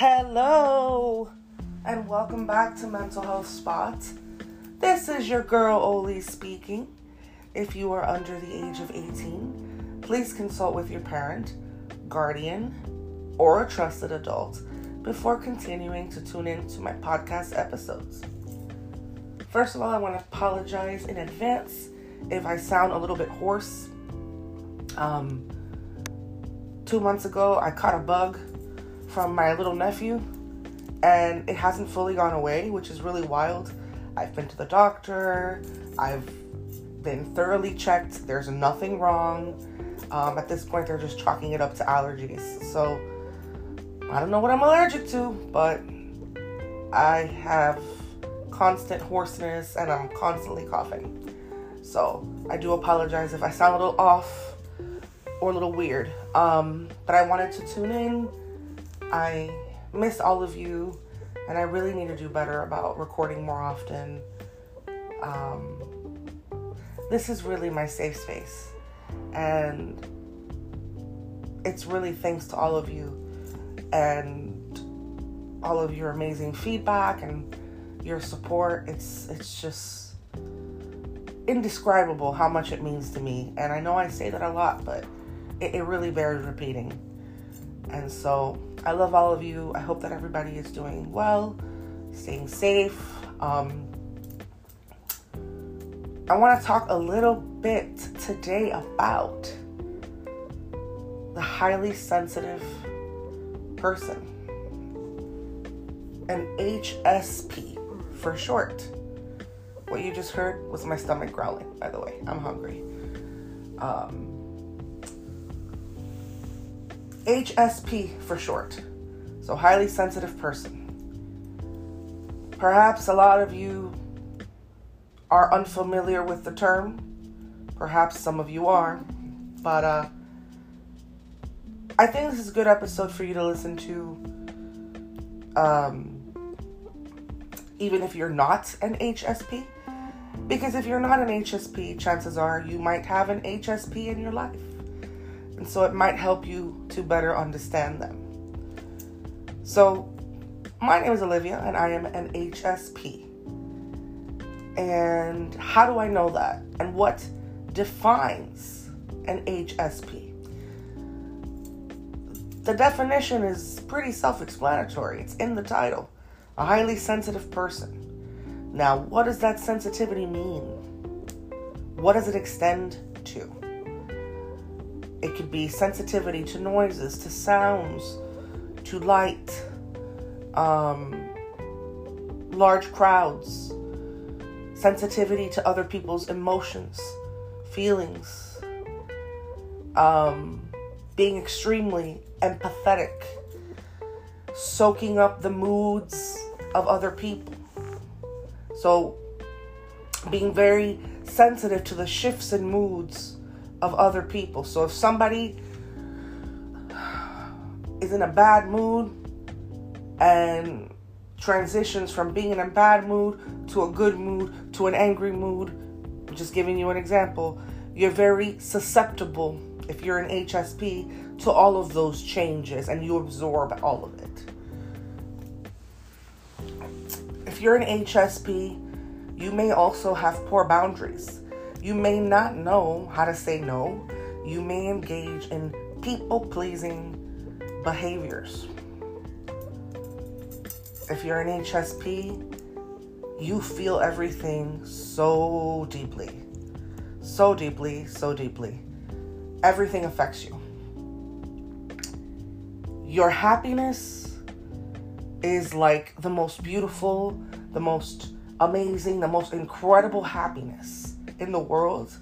Hello, and welcome back to Mental Health Spot. This is your girl Oli speaking. If you are under the age of 18, please consult with your parent, guardian, or a trusted adult before continuing to tune in to my podcast episodes. First of all, I want to apologize in advance if I sound a little bit hoarse. Um, two months ago, I caught a bug from my little nephew, and it hasn't fully gone away, which is really wild. I've been to the doctor, I've been thoroughly checked, there's nothing wrong. Um, at this point, they're just chalking it up to allergies. So, I don't know what I'm allergic to, but I have constant hoarseness and I'm constantly coughing. So, I do apologize if I sound a little off or a little weird. Um, but I wanted to tune in I miss all of you, and I really need to do better about recording more often. Um, this is really my safe space, and it's really thanks to all of you and all of your amazing feedback and your support. It's it's just indescribable how much it means to me, and I know I say that a lot, but it, it really bears repeating. And so I love all of you. I hope that everybody is doing well, staying safe. Um, I want to talk a little bit today about the highly sensitive person, an HSP for short. What you just heard was my stomach growling, by the way. I'm hungry. Um, HSP for short. So, highly sensitive person. Perhaps a lot of you are unfamiliar with the term. Perhaps some of you are. But uh, I think this is a good episode for you to listen to. Um, even if you're not an HSP. Because if you're not an HSP, chances are you might have an HSP in your life. And so it might help you to better understand them. So, my name is Olivia and I am an HSP. And how do I know that? And what defines an HSP? The definition is pretty self explanatory, it's in the title a highly sensitive person. Now, what does that sensitivity mean? What does it extend to? It could be sensitivity to noises, to sounds, to light, um, large crowds, sensitivity to other people's emotions, feelings, um, being extremely empathetic, soaking up the moods of other people. So, being very sensitive to the shifts in moods of other people. So if somebody is in a bad mood and transitions from being in a bad mood to a good mood to an angry mood, just giving you an example, you're very susceptible if you're an HSP to all of those changes and you absorb all of it. If you're an HSP, you may also have poor boundaries. You may not know how to say no. You may engage in people pleasing behaviors. If you're an HSP, you feel everything so deeply. So deeply, so deeply. Everything affects you. Your happiness is like the most beautiful, the most amazing, the most incredible happiness in the world,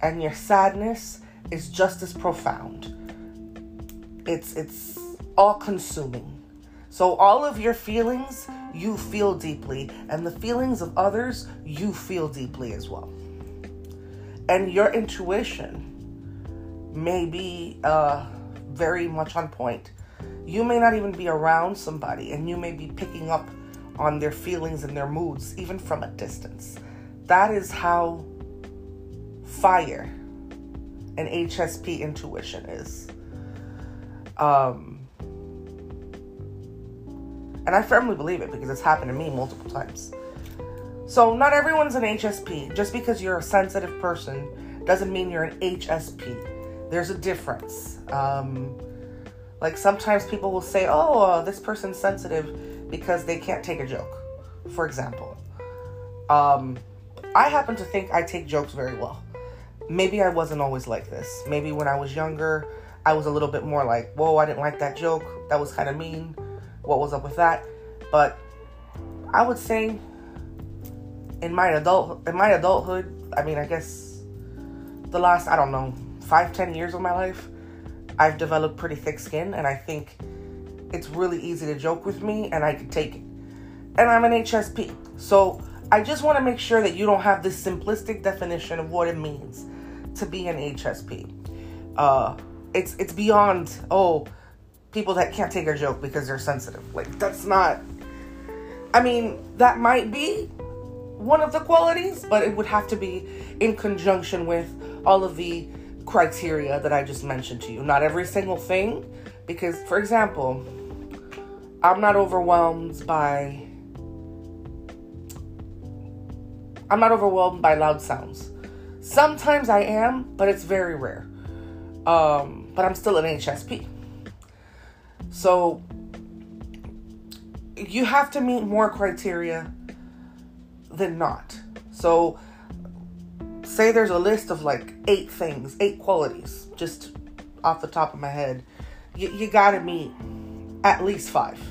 and your sadness is just as profound. It's it's all consuming. So all of your feelings you feel deeply, and the feelings of others you feel deeply as well. And your intuition may be uh, very much on point. You may not even be around somebody, and you may be picking up on their feelings and their moods, even from a distance. That is how fire an HSP intuition is. Um, And I firmly believe it because it's happened to me multiple times. So, not everyone's an HSP. Just because you're a sensitive person doesn't mean you're an HSP. There's a difference. Um, like sometimes people will say, oh, uh, this person's sensitive because they can't take a joke, for example. Um, I happen to think I take jokes very well. Maybe I wasn't always like this. Maybe when I was younger, I was a little bit more like, whoa, I didn't like that joke. That was kind of mean. What was up with that? But I would say in my adult in my adulthood, I mean, I guess the last I don't know five ten years of my life, I've developed pretty thick skin, and I think it's really easy to joke with me, and I can take it. And I'm an HSP, so I just want to make sure that you don't have this simplistic definition of what it means to be an HSP. Uh, it's it's beyond oh people that can't take a joke because they're sensitive. Like that's not. I mean, that might be one of the qualities, but it would have to be in conjunction with all of the criteria that I just mentioned to you. Not every single thing, because, for example, I'm not overwhelmed by. I'm not overwhelmed by loud sounds. Sometimes I am, but it's very rare. Um, but I'm still an HSP. So you have to meet more criteria than not. So say there's a list of like eight things, eight qualities, just off the top of my head. You, you gotta meet at least five.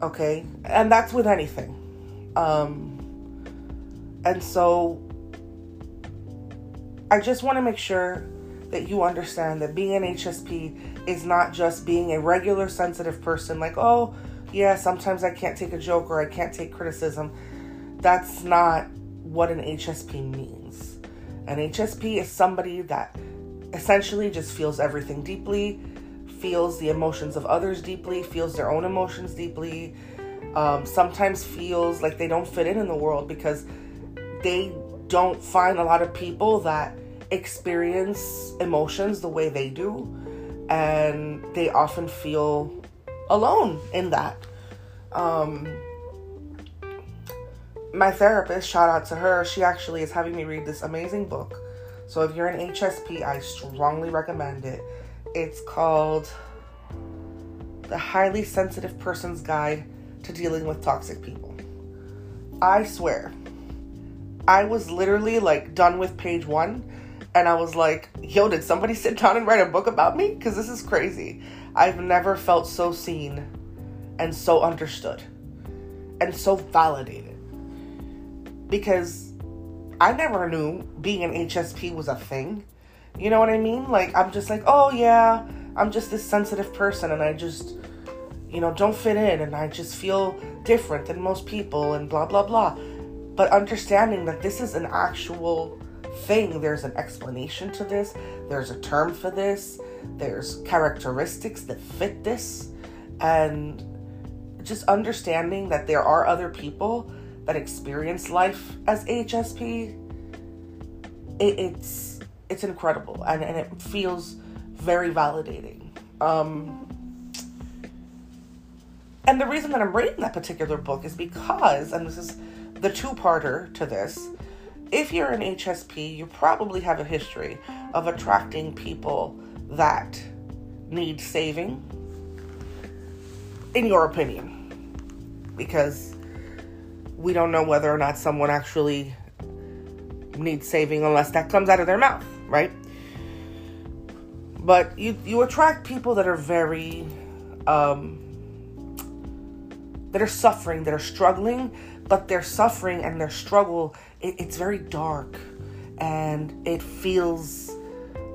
Okay? And that's with anything. Um, and so I just want to make sure that you understand that being an HSP is not just being a regular sensitive person, like, oh, yeah, sometimes I can't take a joke or I can't take criticism. That's not what an HSP means. An HSP is somebody that essentially just feels everything deeply, feels the emotions of others deeply, feels their own emotions deeply, um, sometimes feels like they don't fit in in the world because they don't find a lot of people that experience emotions the way they do, and they often feel alone in that. Um, my therapist, shout out to her, she actually is having me read this amazing book. So if you're an HSP, I strongly recommend it. It's called The Highly Sensitive Person's Guide to Dealing with Toxic People. I swear, I was literally like done with page one and I was like, yo, did somebody sit down and write a book about me? Because this is crazy. I've never felt so seen and so understood and so validated. Because I never knew being an HSP was a thing. You know what I mean? Like, I'm just like, oh yeah, I'm just this sensitive person and I just, you know, don't fit in and I just feel different than most people and blah, blah, blah. But understanding that this is an actual thing. There's an explanation to this, there's a term for this, there's characteristics that fit this, and just understanding that there are other people that experience life as HSP. It, it's it's incredible and, and it feels very validating. Um, and the reason that I'm reading that particular book is because, and this is the two parter to this, if you're an HSP, you probably have a history of attracting people that need saving, in your opinion, because we don't know whether or not someone actually needs saving unless that comes out of their mouth, right? But you you attract people that are very um, that are suffering, that are struggling, but their suffering and their struggle it, it's very dark and it feels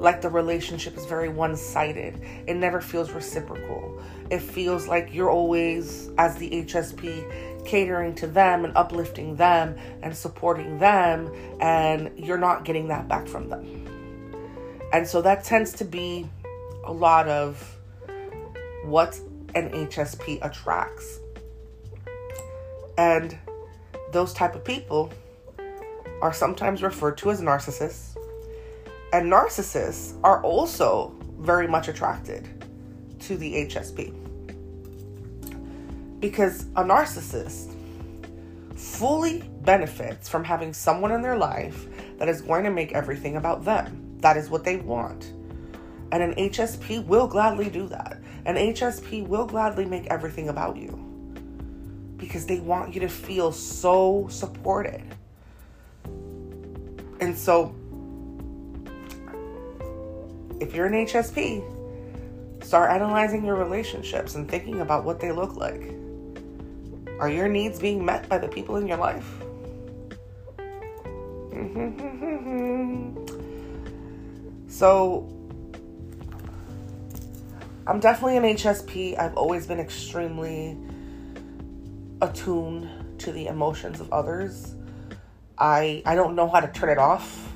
like the relationship is very one sided. It never feels reciprocal. It feels like you're always, as the HSP, catering to them and uplifting them and supporting them, and you're not getting that back from them. And so that tends to be a lot of what an HSP attracts. And those type of people are sometimes referred to as narcissists. And narcissists are also very much attracted to the HSP. Because a narcissist fully benefits from having someone in their life that is going to make everything about them. That is what they want. And an HSP will gladly do that. An HSP will gladly make everything about you because they want you to feel so supported. And so, if you're an HSP, start analyzing your relationships and thinking about what they look like. Are your needs being met by the people in your life? so, I'm definitely an HSP. I've always been extremely attuned to the emotions of others. I I don't know how to turn it off.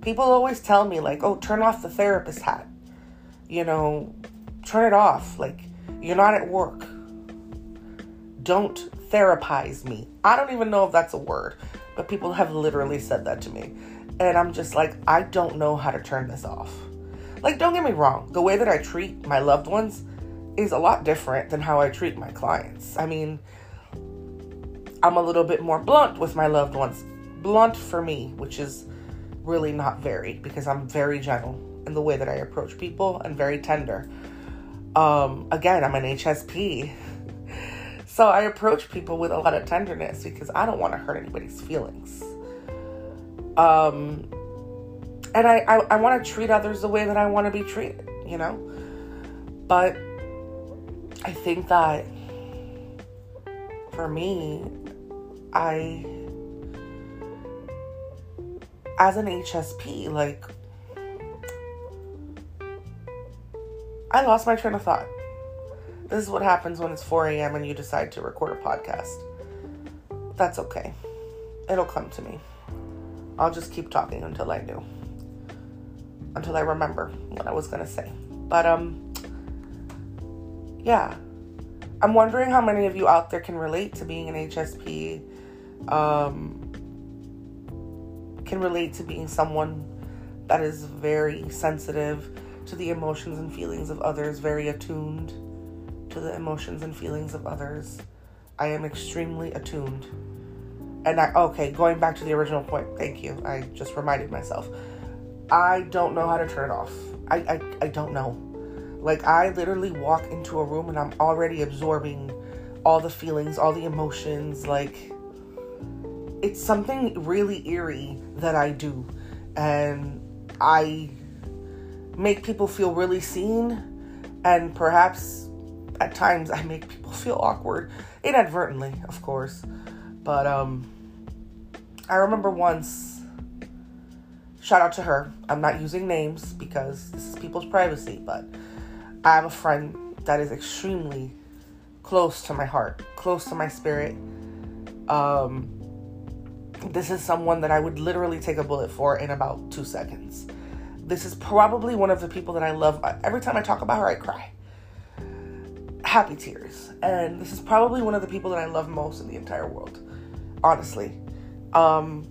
People always tell me like, "Oh, turn off the therapist hat." You know, turn it off. Like you're not at work. Don't therapize me. I don't even know if that's a word, but people have literally said that to me. And I'm just like, I don't know how to turn this off. Like, don't get me wrong, the way that I treat my loved ones is a lot different than how I treat my clients. I mean, I'm a little bit more blunt with my loved ones. Blunt for me, which is really not very because I'm very gentle in the way that I approach people and very tender. Um, again, I'm an HSP. So I approach people with a lot of tenderness because I don't want to hurt anybody's feelings. Um, and I, I, I want to treat others the way that I want to be treated, you know? But I think that for me, I, as an HSP, like, I lost my train of thought. This is what happens when it's 4 a.m. and you decide to record a podcast. That's okay. It'll come to me. I'll just keep talking until I do until I remember what I was gonna say. But um yeah. I'm wondering how many of you out there can relate to being an HSP, um, can relate to being someone that is very sensitive to the emotions and feelings of others, very attuned to the emotions and feelings of others. I am extremely attuned. And I, okay, going back to the original point, thank you. I just reminded myself. I don't know how to turn it off. I, I, I don't know. Like, I literally walk into a room and I'm already absorbing all the feelings, all the emotions. Like, it's something really eerie that I do. And I make people feel really seen. And perhaps at times I make people feel awkward, inadvertently, of course. But, um, I remember once Shout out to her. I'm not using names because this is people's privacy, but I have a friend that is extremely close to my heart, close to my spirit. Um, this is someone that I would literally take a bullet for in about two seconds. This is probably one of the people that I love. Every time I talk about her, I cry. Happy tears. And this is probably one of the people that I love most in the entire world. Honestly. Um,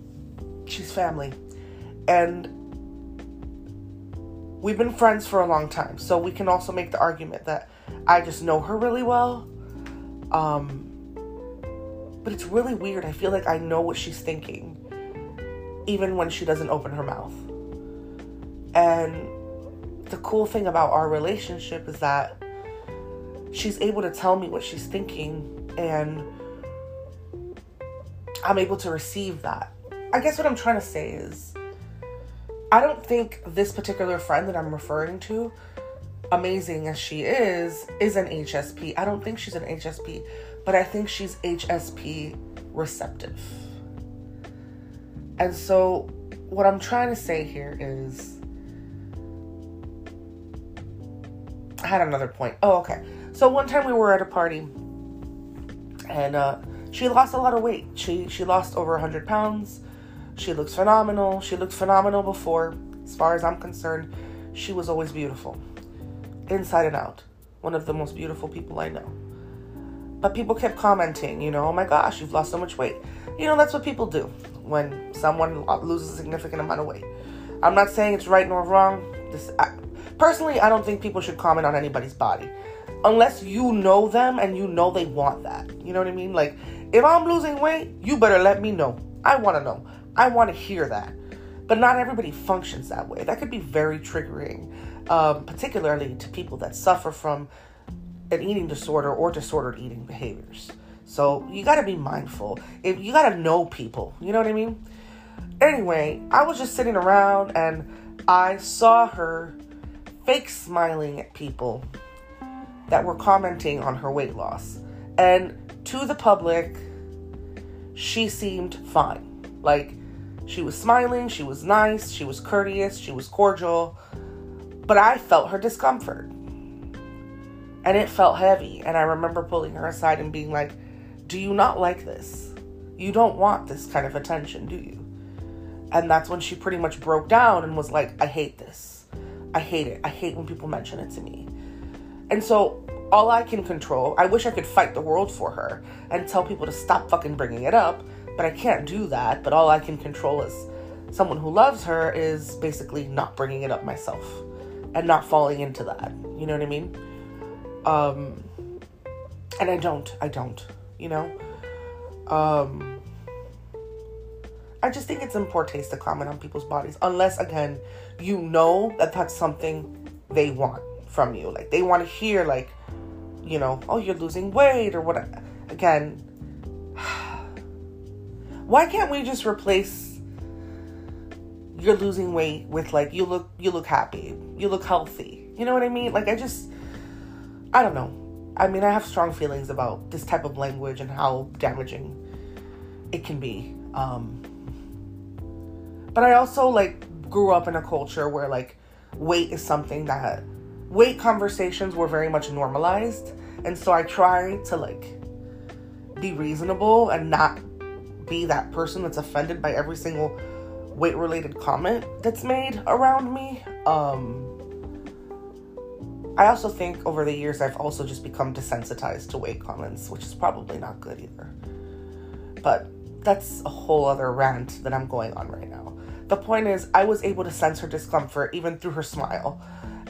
she's family and we've been friends for a long time. So we can also make the argument that I just know her really well. Um, but it's really weird. I feel like I know what she's thinking, even when she doesn't open her mouth. And the cool thing about our relationship is that she's able to tell me what she's thinking, and I'm able to receive that. I guess what I'm trying to say is I don't think this particular friend that I'm referring to, amazing as she is, is an HSP. I don't think she's an HSP, but I think she's HSP receptive. And so, what I'm trying to say here is I had another point. Oh, okay. So one time we were at a party and uh, she lost a lot of weight. She she lost over 100 pounds. She looks phenomenal. She looked phenomenal before. As far as I'm concerned, she was always beautiful. Inside and out. One of the most beautiful people I know. But people kept commenting, you know, oh my gosh, you've lost so much weight. You know, that's what people do when someone loses a significant amount of weight. I'm not saying it's right nor wrong. This, I, personally, I don't think people should comment on anybody's body. unless you know them and you know they want that. You know what I mean? Like, if I'm losing weight, you better let me know. I want to know. I want to hear that. But not everybody functions that way. That could be very triggering, um, particularly to people that suffer from an eating disorder or disordered eating behaviors. So you got to be mindful. If you got to know people, you know what I mean? Anyway, I was just sitting around and I saw her fake smiling at people that were commenting on her weight loss. And to the public, she seemed fine. Like, she was smiling, she was nice, she was courteous, she was cordial, but I felt her discomfort. And it felt heavy. And I remember pulling her aside and being like, Do you not like this? You don't want this kind of attention, do you? And that's when she pretty much broke down and was like, I hate this. I hate it. I hate when people mention it to me. And so all I can control, I wish I could fight the world for her and tell people to stop fucking bringing it up, but I can't do that. But all I can control is someone who loves her is basically not bringing it up myself and not falling into that. You know what I mean? Um, and I don't. I don't. You know? Um, I just think it's in poor taste to comment on people's bodies, unless, again, you know that that's something they want from you. Like, they want to hear, like, you know, oh, you're losing weight or what. Again, why can't we just replace you're losing weight with like you look you look happy, you look healthy. You know what I mean? Like I just I don't know. I mean, I have strong feelings about this type of language and how damaging it can be. Um but I also like grew up in a culture where like weight is something that weight conversations were very much normalized. And so I try to like be reasonable and not be that person that's offended by every single weight related comment that's made around me. Um I also think over the years I've also just become desensitized to weight comments, which is probably not good either. But that's a whole other rant that I'm going on right now. The point is, I was able to sense her discomfort even through her smile.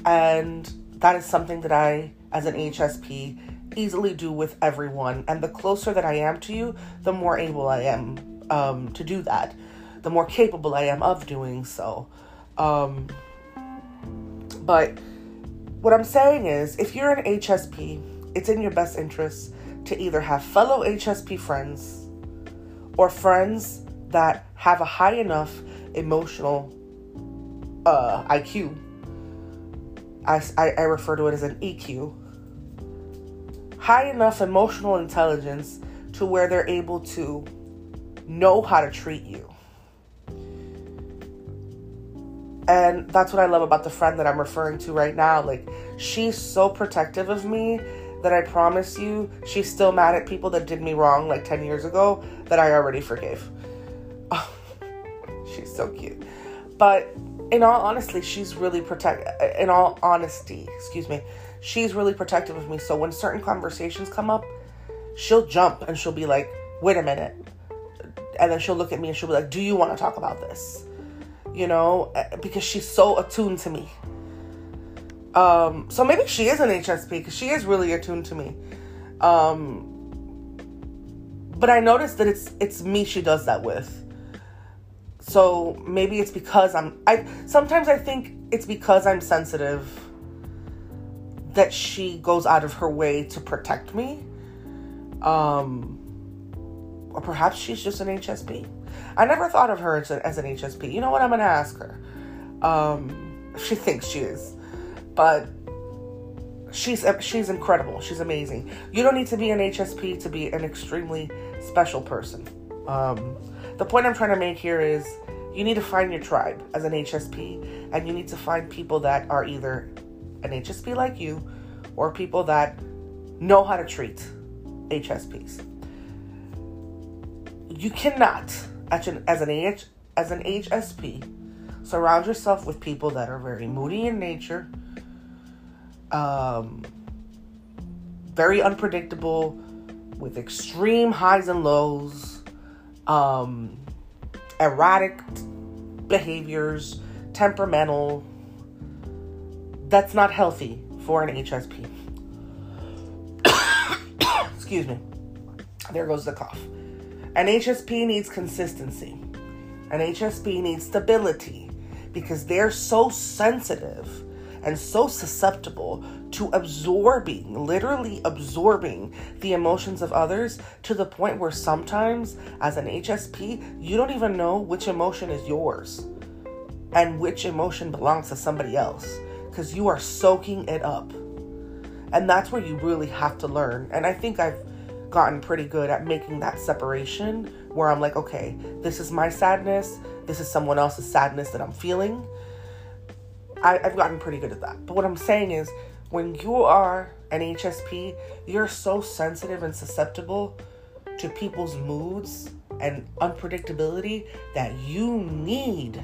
And that is something that I, as an HSP, easily do with everyone. And the closer that I am to you, the more able I am um, to do that, the more capable I am of doing so. Um, but what I'm saying is, if you're an HSP, it's in your best interest to either have fellow HSP friends or friends that have a high enough emotional uh, IQ I, I, I refer to it as an EQ, high enough emotional intelligence to where they're able to know how to treat you. And that's what I love about the friend that I'm referring to right now. Like, she's so protective of me that I promise you, she's still mad at people that did me wrong like 10 years ago that I already forgave. Oh, she's so cute. But in all honesty, she's really protect. In all honesty, excuse me, she's really protective of me. So when certain conversations come up, she'll jump and she'll be like, "Wait a minute," and then she'll look at me and she'll be like, "Do you want to talk about this?" You know, eh, because she's so attuned to me. Um, so maybe she is an HSP because she is really attuned to me. Um, but I noticed that it's it's me she does that with so maybe it's because I'm I sometimes I think it's because I'm sensitive that she goes out of her way to protect me. Um or perhaps she's just an HSP. I never thought of her as, a, as an HSP. You know what? I'm going to ask her. Um she thinks she is. But she's she's incredible. She's amazing. You don't need to be an HSP to be an extremely special person. Um the point I'm trying to make here is you need to find your tribe as an HSP, and you need to find people that are either an HSP like you or people that know how to treat HSPs. You cannot, as an, as an, H, as an HSP, surround yourself with people that are very moody in nature, um, very unpredictable, with extreme highs and lows um, erratic behaviors, temperamental. That's not healthy for an HSP. Excuse me. There goes the cough. An HSP needs consistency. An HSP needs stability because they're so sensitive and so susceptible to absorbing, literally absorbing the emotions of others to the point where sometimes, as an HSP, you don't even know which emotion is yours and which emotion belongs to somebody else because you are soaking it up. And that's where you really have to learn. And I think I've gotten pretty good at making that separation where I'm like, okay, this is my sadness, this is someone else's sadness that I'm feeling. I, have gotten pretty good at that. But what I'm saying is, when you are an HSP, you're so sensitive and susceptible to people's moods and unpredictability that you need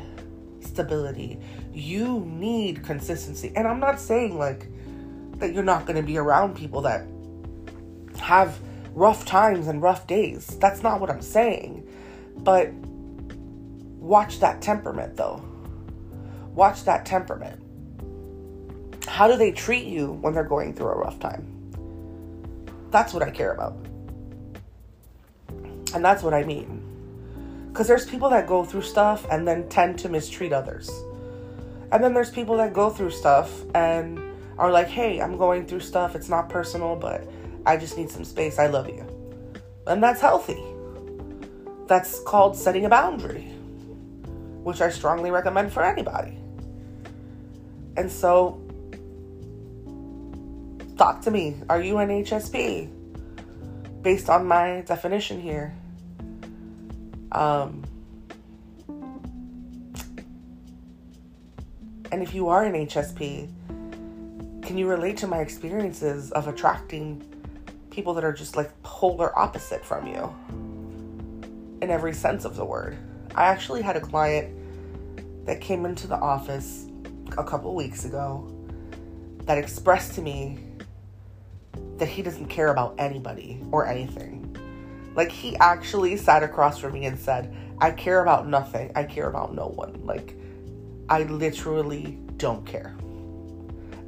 stability. You need consistency. And I'm not saying like that you're not going to be around people that have rough times and rough days. That's not what I'm saying. But watch that temperament though. Watch that temperament. How do they treat you when they're going through a rough time? That's what I care about. And that's what I mean. Because there's people that go through stuff and then tend to mistreat others. And then there's people that go through stuff and are like, hey, I'm going through stuff. It's not personal, but I just need some space. I love you. And that's healthy. That's called setting a boundary, which I strongly recommend for anybody. And so, talk to me. Are you an HSP? Based on my definition here. Um, and if you are an HSP, can you relate to my experiences of attracting people that are just like polar opposite from you in every sense of the word? I actually had a client that came into the office a couple weeks ago that expressed to me that he doesn't care about anybody or anything. Like he actually sat across from me and said, I care about nothing. I care about no one. Like I literally don't care.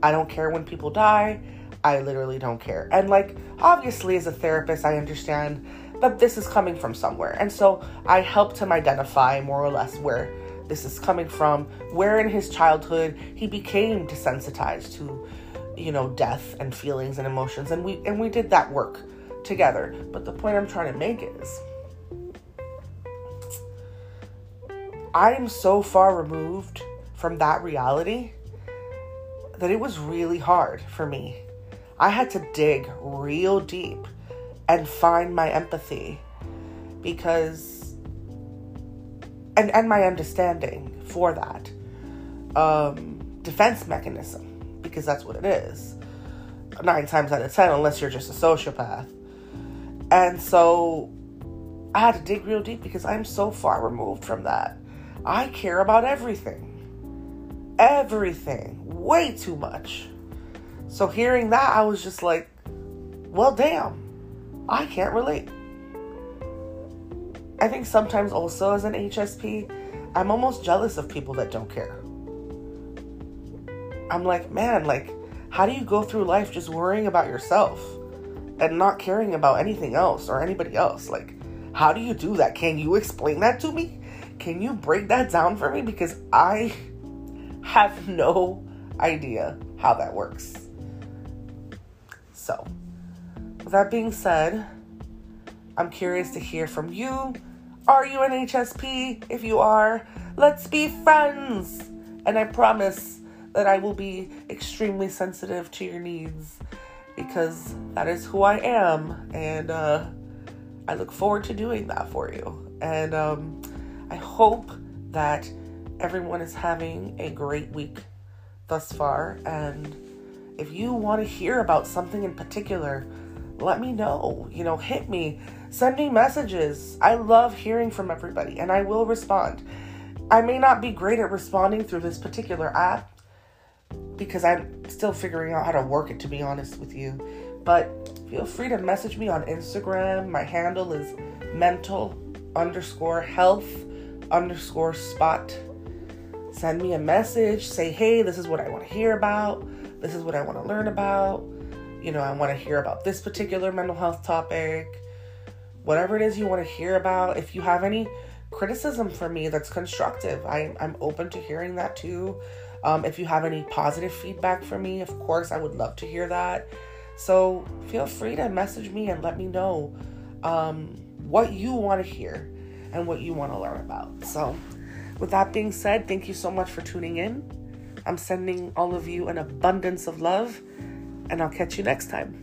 I don't care when people die. I literally don't care. And like obviously as a therapist I understand that this is coming from somewhere. And so I helped him identify more or less where this is coming from, where in his childhood he became desensitized to you know death and feelings and emotions and we and we did that work together. But the point I'm trying to make is I am so far removed from that reality that it was really hard for me. I had to dig real deep and find my empathy because and and my understanding for that um defense mechanism because that's what it is. 9 times out of 10 unless you're just a sociopath and so I had to dig real deep because I'm so far removed from that. I care about everything. Everything. Way too much. So hearing that, I was just like, well, damn, I can't relate. I think sometimes also as an HSP, I'm almost jealous of people that don't care. I'm like, man, like, how do you go through life just worrying about yourself? and not caring about anything else or anybody else. Like, how do you do that? Can you explain that to me? Can you break that down for me? Because I have no idea how that works. So, with that being said, I'm curious to hear from you. Are you an HSP? If you are, let's be friends. And I promise that I will be extremely sensitive to your needs because that is who I am. And uh, I look forward to doing that for you. And um, I hope that everyone is having a great week thus far. And if you want to hear about something in particular, let me know. You know, hit me, send me messages. I love hearing from everybody and I will respond. I may not be great at responding through this particular app, because I'm still figuring out how to work it, to be honest with you. But feel free to message me on Instagram. My handle is mental underscore health underscore spot. Send me a message. Say, hey, this is what I want to hear about. This is what I want to learn about. you know, I want to hear about this particular mental health topic, whatever it is you want to hear about. If you have any criticism for me that's constructive, I, I'm open to hearing that too. Um, if you have any positive feedback for me, of course, I would love to hear that. So feel free to message me and let me know um, what you want to hear and what you want to learn about. So, with that being said, thank you so much for tuning in. I'm sending all of you an abundance of love, and I'll catch you next time.